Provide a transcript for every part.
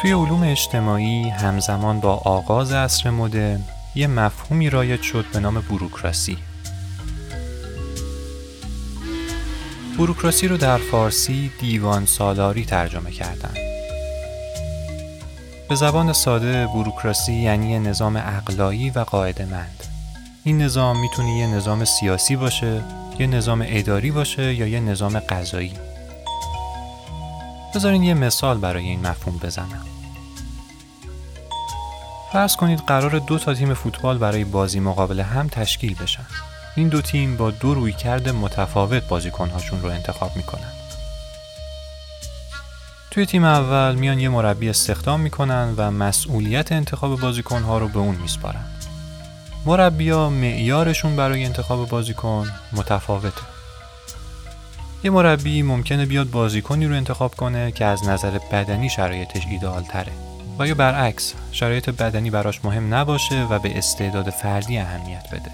توی علوم اجتماعی همزمان با آغاز عصر مدرن یه مفهومی رایج شد به نام بروکراسی بروکراسی رو در فارسی دیوان سالاری ترجمه کردن به زبان ساده بروکراسی یعنی نظام اقلایی و مند. این نظام می‌تونه یه نظام سیاسی باشه، یه نظام اداری باشه یا یه نظام قضایی. بذارین یه مثال برای این مفهوم بزنم. فرض کنید قرار دو تا تیم فوتبال برای بازی مقابل هم تشکیل بشن. این دو تیم با دو رویکرد متفاوت بازیکنهاشون رو انتخاب می‌کنن. توی تیم اول میان یه مربی استخدام می‌کنن و مسئولیت انتخاب بازیکنها رو به اون میسپارن. مربیا معیارشون برای انتخاب بازیکن متفاوته. یه مربی ممکنه بیاد بازیکنی رو انتخاب کنه که از نظر بدنی شرایطش ایدئال تره و یا برعکس شرایط بدنی براش مهم نباشه و به استعداد فردی اهمیت بده.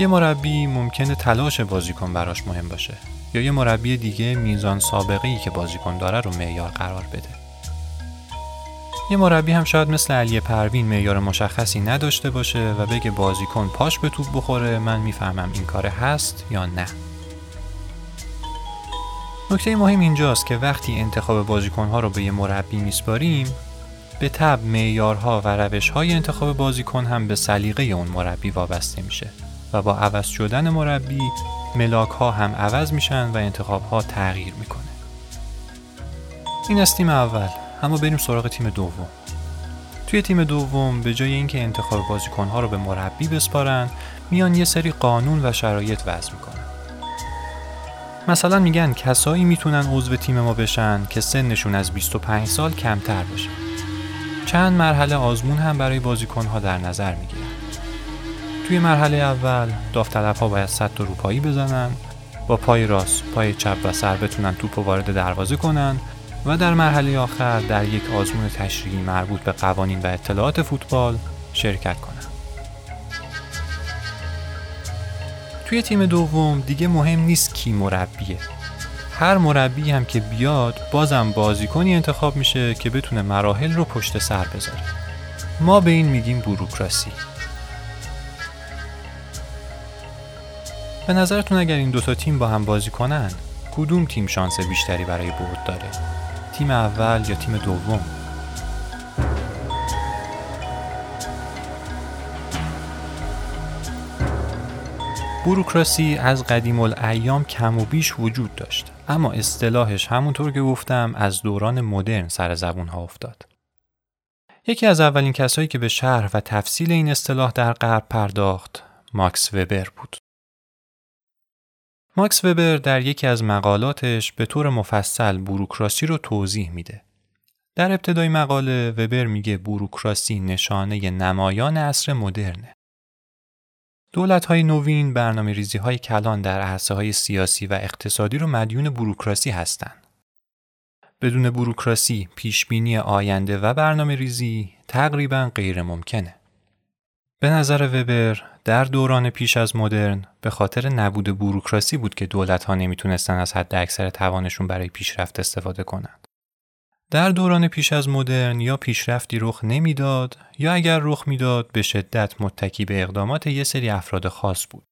یه مربی ممکنه تلاش بازیکن براش مهم باشه یا یه مربی دیگه میزان سابقه ای که بازیکن داره رو معیار قرار بده. یه مربی هم شاید مثل علی پروین معیار مشخصی نداشته باشه و بگه بازیکن پاش به توپ بخوره من می‌فهمم این کار هست یا نه. نکته مهم اینجاست که وقتی انتخاب بازیکنها رو به یه مربی میسپاریم به تب معیارها و روشهای انتخاب بازیکن هم به سلیقه اون مربی وابسته میشه و با عوض شدن مربی ملاک ها هم عوض میشن و انتخاب ها تغییر می‌کنه. این از تیم اول. اما بریم سراغ تیم دوم. توی تیم دوم به جای اینکه انتخاب بازیکن ها رو به مربی بسپارن میان یه سری قانون و شرایط وضع می‌کنن. مثلا میگن کسایی می‌تونن عضو تیم ما بشن که سنشون از 25 سال کمتر باشه چند مرحله آزمون هم برای بازیکن ها در نظر می‌گیرن توی مرحله اول داوطلب ها باید صد روپایی بزنن با پای راست، پای چپ و سر بتونن توپ وارد دروازه کنن و در مرحله آخر در یک آزمون تشریحی مربوط به قوانین و اطلاعات فوتبال شرکت کنن. توی تیم دوم دیگه مهم نیست کی مربیه. هر مربی هم که بیاد بازم بازیکنی انتخاب میشه که بتونه مراحل رو پشت سر بذاره. ما به این میگیم بروکراسی. به نظرتون اگر این دوتا تیم با هم بازی کنن کدوم تیم شانس بیشتری برای برد داره؟ تیم اول یا تیم دوم؟ بروکراسی از قدیم الایام کم و بیش وجود داشت اما اصطلاحش همونطور که گفتم از دوران مدرن سر زبون ها افتاد. یکی از اولین کسایی که به شرح و تفصیل این اصطلاح در غرب پرداخت ماکس وبر بود. ماکس وبر در یکی از مقالاتش به طور مفصل بوروکراسی رو توضیح میده. در ابتدای مقاله وبر میگه بوروکراسی نشانه نمایان عصر مدرنه. دولت های نوین برنامه ریزی های کلان در عرصه های سیاسی و اقتصادی رو مدیون بوروکراسی هستند. بدون بوروکراسی پیشبینی آینده و برنامه ریزی تقریبا غیر ممکنه. به نظر وبر در دوران پیش از مدرن به خاطر نبود بوروکراسی بود که دولت ها نمی‌تونستن از حد اکثر توانشون برای پیشرفت استفاده کنند. در دوران پیش از مدرن یا پیشرفتی رخ نمی‌داد یا اگر رخ می‌داد به شدت متکی به اقدامات یه سری افراد خاص بود.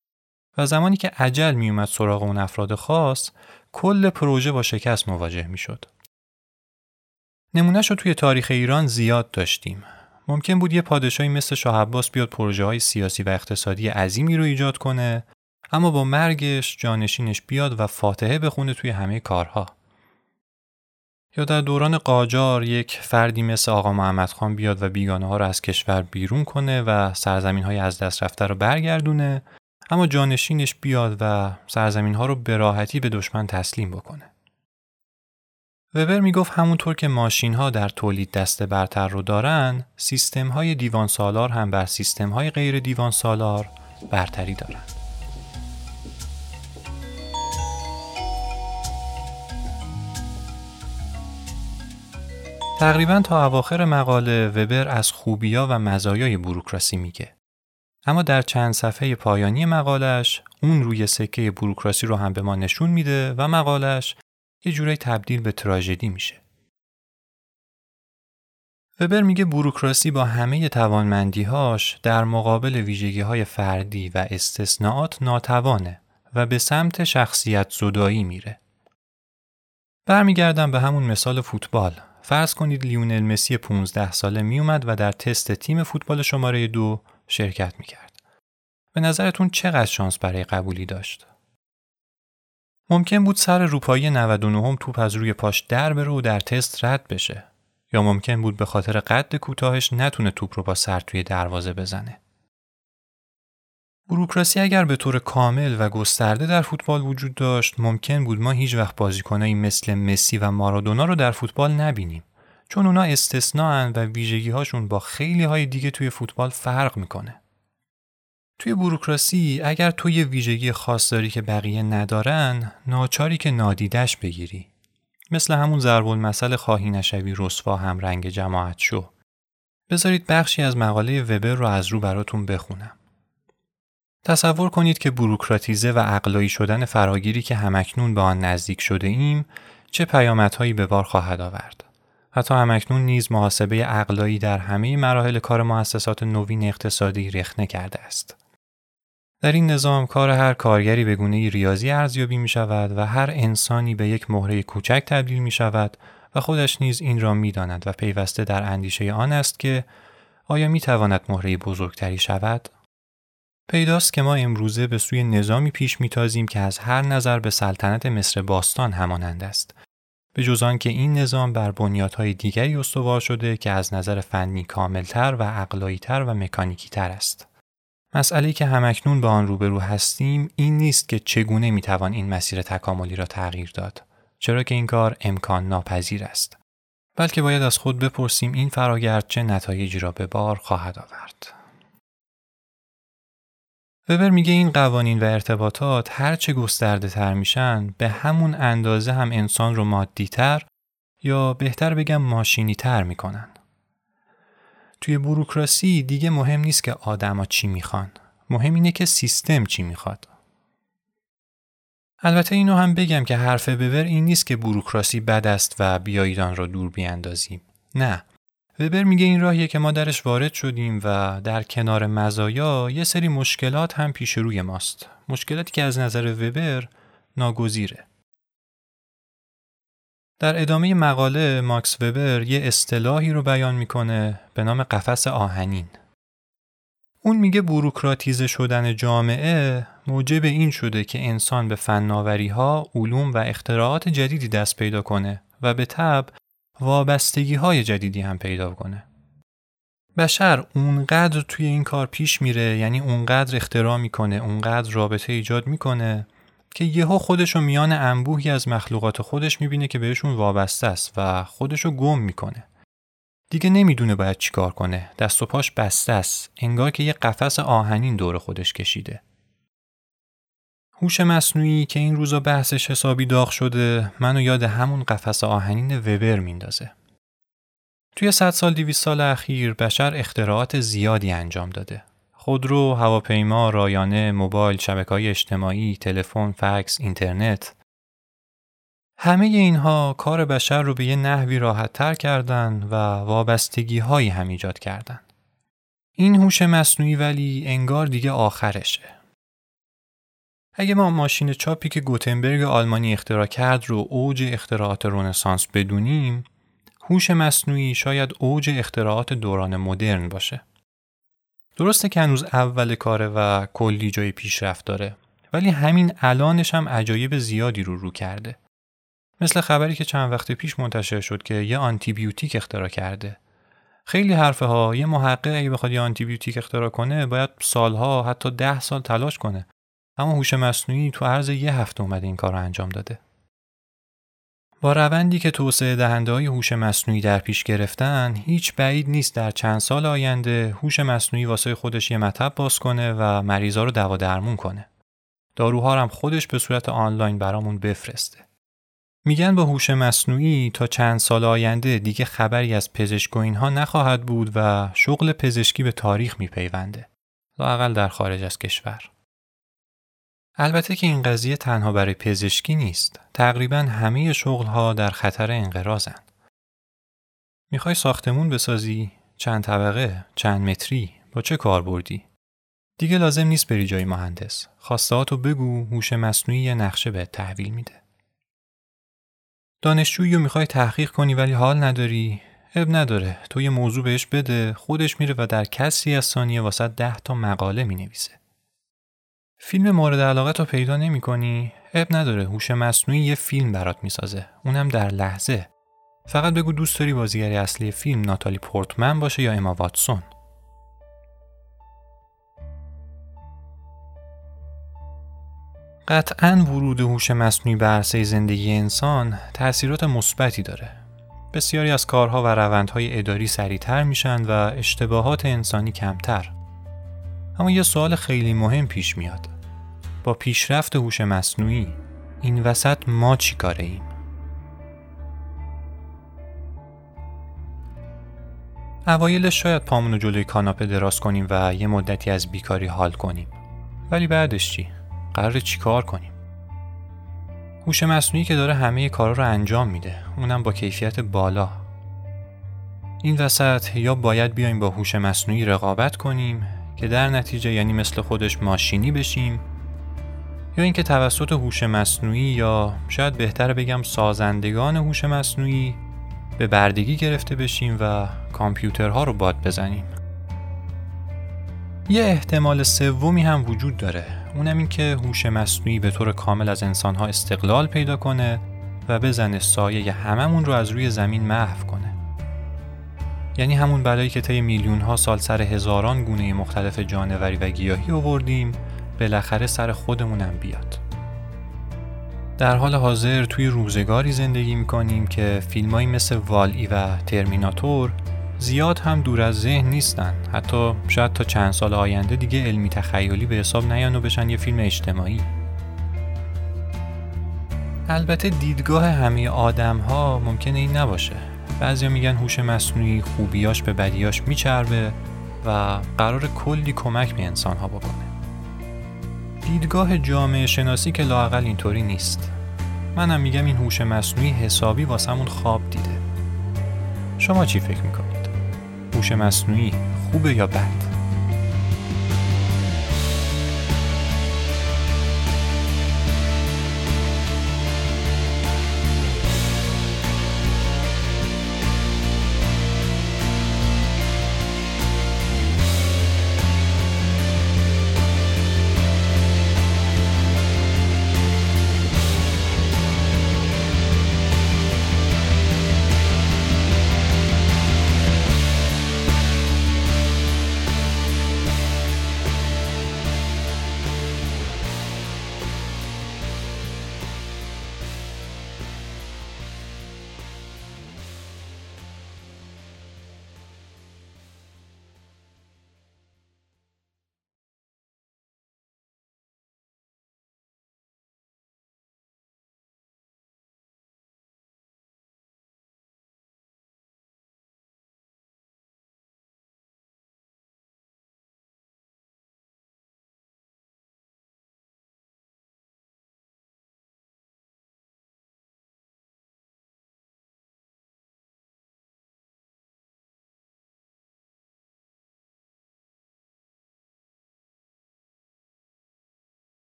و زمانی که عجل میومد سراغ اون افراد خاص کل پروژه با شکست مواجه می‌شد. نمونهش رو توی تاریخ ایران زیاد داشتیم ممکن بود یه پادشاهی مثل شاه عباس بیاد پروژه های سیاسی و اقتصادی عظیمی رو ایجاد کنه اما با مرگش جانشینش بیاد و فاتحه بخونه توی همه کارها. یا در دوران قاجار یک فردی مثل آقا محمد خان بیاد و بیگانه ها رو از کشور بیرون کنه و سرزمین های از دست رفته رو برگردونه اما جانشینش بیاد و سرزمین ها رو به راحتی به دشمن تسلیم بکنه. وبر می‌گفت همونطور که ماشین ها در تولید دست برتر رو دارن سیستم های دیوان سالار هم بر سیستم های غیر دیوان سالار برتری دارن تقریبا تا اواخر مقاله وبر از خوبیا و مزایای بروکراسی میگه. اما در چند صفحه پایانی مقالش اون روی سکه بروکراسی رو هم به ما نشون میده و مقالش یه جورایی تبدیل به تراژدی میشه. وبر میگه بوروکراسی با همه توانمندیهاش در مقابل ویژگی های فردی و استثناءات ناتوانه و به سمت شخصیت زدایی میره. برمیگردم به همون مثال فوتبال. فرض کنید لیونل مسی 15 ساله میومد و در تست تیم فوتبال شماره دو شرکت می‌کرد. به نظرتون چقدر شانس برای قبولی داشت؟ ممکن بود سر روپایی 99 هم توپ از روی پاش در بره و در تست رد بشه یا ممکن بود به خاطر قد کوتاهش نتونه توپ رو با سر توی دروازه بزنه. بروکراسی اگر به طور کامل و گسترده در فوتبال وجود داشت ممکن بود ما هیچ وقت بازیکنایی مثل مسی و مارادونا رو در فوتبال نبینیم. چون اونا استثناءن و ویژگی هاشون با خیلی های دیگه توی فوتبال فرق می‌کنه. توی بروکراسی اگر تو یه ویژگی خاص داری که بقیه ندارن ناچاری که نادیدش بگیری. مثل همون ضرب المثل خواهی نشوی رسوا هم رنگ جماعت شو. بذارید بخشی از مقاله وبر رو از رو براتون بخونم. تصور کنید که بروکراتیزه و اقلایی شدن فراگیری که همکنون به آن نزدیک شده ایم چه پیامدهایی به بار خواهد آورد حتی همکنون نیز محاسبه اقلایی در همه مراحل کار مؤسسات نوین اقتصادی رخنه کرده است در این نظام کار هر کارگری به گونه ریاضی ارزیابی می شود و هر انسانی به یک مهره کوچک تبدیل می شود و خودش نیز این را می داند و پیوسته در اندیشه آن است که آیا می تواند مهره بزرگتری شود؟ پیداست که ما امروزه به سوی نظامی پیش تازیم که از هر نظر به سلطنت مصر باستان همانند است. به جز که این نظام بر بنیادهای دیگری استوار شده که از نظر فنی کاملتر و اقلاییتر و مکانیکیتر است. مسئله که همکنون با آن روبرو هستیم این نیست که چگونه می‌توان این مسیر تکاملی را تغییر داد چرا که این کار امکان ناپذیر است بلکه باید از خود بپرسیم این فراگرد چه نتایجی را به بار خواهد آورد وبر میگه این قوانین و ارتباطات هرچه گسترده تر میشن به همون اندازه هم انسان رو مادی تر یا بهتر بگم ماشینی تر می‌کنن توی بروکراسی دیگه مهم نیست که آدما چی می‌خوان. مهم اینه که سیستم چی می‌خواد. البته اینو هم بگم که حرف ببر این نیست که بروکراسی بد است و بیایید آن را دور بیاندازیم. نه. وبر میگه این راهیه که ما درش وارد شدیم و در کنار مزایا یه سری مشکلات هم پیش روی ماست. مشکلاتی که از نظر وبر ناگزیره. در ادامه مقاله ماکس وبر یه اصطلاحی رو بیان می‌کنه به نام قفس آهنین. اون میگه بروکراتیزه شدن جامعه موجب این شده که انسان به فناوری ها، علوم و اختراعات جدیدی دست پیدا کنه و به طب وابستگی های جدیدی هم پیدا کنه. بشر اونقدر توی این کار پیش میره یعنی اونقدر اختراع می‌کنه اونقدر رابطه ایجاد می‌کنه که یهو خودشو میان انبوهی از مخلوقات خودش می‌بینه که بهشون وابسته است و خودشو گم می‌کنه. دیگه نمی‌دونه باید چیکار کنه. دست و پاش بسته است. انگار که یه قفس آهنین دور خودش کشیده. هوش مصنوعی که این روزا بحثش حسابی داغ شده منو یاد همون قفس آهنین وبر میندازه. توی صد سال دیویس سال اخیر بشر اختراعات زیادی انجام داده. خودرو، هواپیما، رایانه، موبایل، های اجتماعی، تلفن، فکس، اینترنت همه اینها کار بشر رو به یه نحوی راحت تر کردن و وابستگی هایی هم ایجاد کردن. این هوش مصنوعی ولی انگار دیگه آخرشه. اگه ما ماشین چاپی که گوتنبرگ آلمانی اختراع کرد رو اوج اختراعات رونسانس بدونیم، هوش مصنوعی شاید اوج اختراعات دوران مدرن باشه. درسته که هنوز اول کاره و کلی جای پیشرفت داره ولی همین الانش هم عجایب زیادی رو رو کرده. مثل خبری که چند وقت پیش منتشر شد که یه آنتی بیوتیک اختراع کرده. خیلی حرفه ها یه محقق اگه بخواد یه آنتی بیوتیک اختراع کنه باید سالها حتی ده سال تلاش کنه. اما هوش مصنوعی تو عرض یه هفته اومده این کار رو انجام داده با روندی که توسعه دهنده های هوش مصنوعی در پیش گرفتن هیچ بعید نیست در چند سال آینده هوش مصنوعی واسه خودش یه مطب باز کنه و مریضا رو دوا درمون کنه. داروها هم خودش به صورت آنلاین برامون بفرسته. میگن با هوش مصنوعی تا چند سال آینده دیگه خبری از پزشک اینها نخواهد بود و شغل پزشکی به تاریخ میپیونده. لاقل در خارج از کشور. البته که این قضیه تنها برای پزشکی نیست. تقریبا همه شغلها در خطر انقراضن. می‌خوای ساختمون بسازی؟ چند طبقه؟ چند متری؟ با چه کار بردی؟ دیگه لازم نیست بری جای مهندس. خواستهاتو بگو هوش مصنوعی یه نقشه بهت تحویل میده. دانشجویی رو می‌خوای تحقیق کنی ولی حال نداری اب نداره تو یه موضوع بهش بده خودش میره و در کسی از ثانیه واسه ده تا مقاله می‌نویسه فیلم مورد علاقه رو پیدا نمی کنی اب نداره هوش مصنوعی یه فیلم برات می‌سازه اونم در لحظه فقط بگو دوست داری بازیگری اصلی فیلم ناتالی پورتمن باشه یا اما واتسون قطعا ورود هوش مصنوعی به عرصه زندگی انسان تأثیرات مثبتی داره. بسیاری از کارها و روندهای اداری سریعتر میشن و اشتباهات انسانی کمتر. اما یه سوال خیلی مهم پیش میاد. با پیشرفت هوش مصنوعی این وسط ما چی کاره ایم؟ اوایلش شاید پامونو جلوی کاناپه دراز کنیم و یه مدتی از بیکاری حال کنیم. ولی بعدش چی؟ قرار چیکار کنیم هوش مصنوعی که داره همه کارا رو انجام میده اونم با کیفیت بالا این وسط یا باید بیایم با هوش مصنوعی رقابت کنیم که در نتیجه یعنی مثل خودش ماشینی بشیم یا اینکه توسط هوش مصنوعی یا شاید بهتر بگم سازندگان هوش مصنوعی به بردگی گرفته بشیم و کامپیوترها رو باد بزنیم. یه احتمال سومی هم وجود داره. اونم این که هوش مصنوعی به طور کامل از انسانها استقلال پیدا کنه و بزنه سایه هممون رو از روی زمین محو کنه. یعنی همون بلایی که طی میلیون ها سال سر هزاران گونه مختلف جانوری و گیاهی آوردیم بالاخره سر خودمونم بیاد. در حال حاضر توی روزگاری زندگی می‌کنیم که فیلمایی مثل والی و ترمیناتور زیاد هم دور از ذهن نیستن. حتی شاید تا چند سال آینده دیگه علمی تخیلی به حساب نیان و بشن یه فیلم اجتماعی. البته دیدگاه همه آدم ها ممکنه این نباشه. بعضیا میگن هوش مصنوعی خوبیاش به بدیاش میچربه و قرار کلی کمک به انسان ها بکنه. دیدگاه جامعه شناسی که لاقل اینطوری نیست. منم میگم این هوش مصنوعی حسابی واسمون خواب دیده. شما چی فکر می‌کنید؟ هوش مصنوعی خوبه یا بد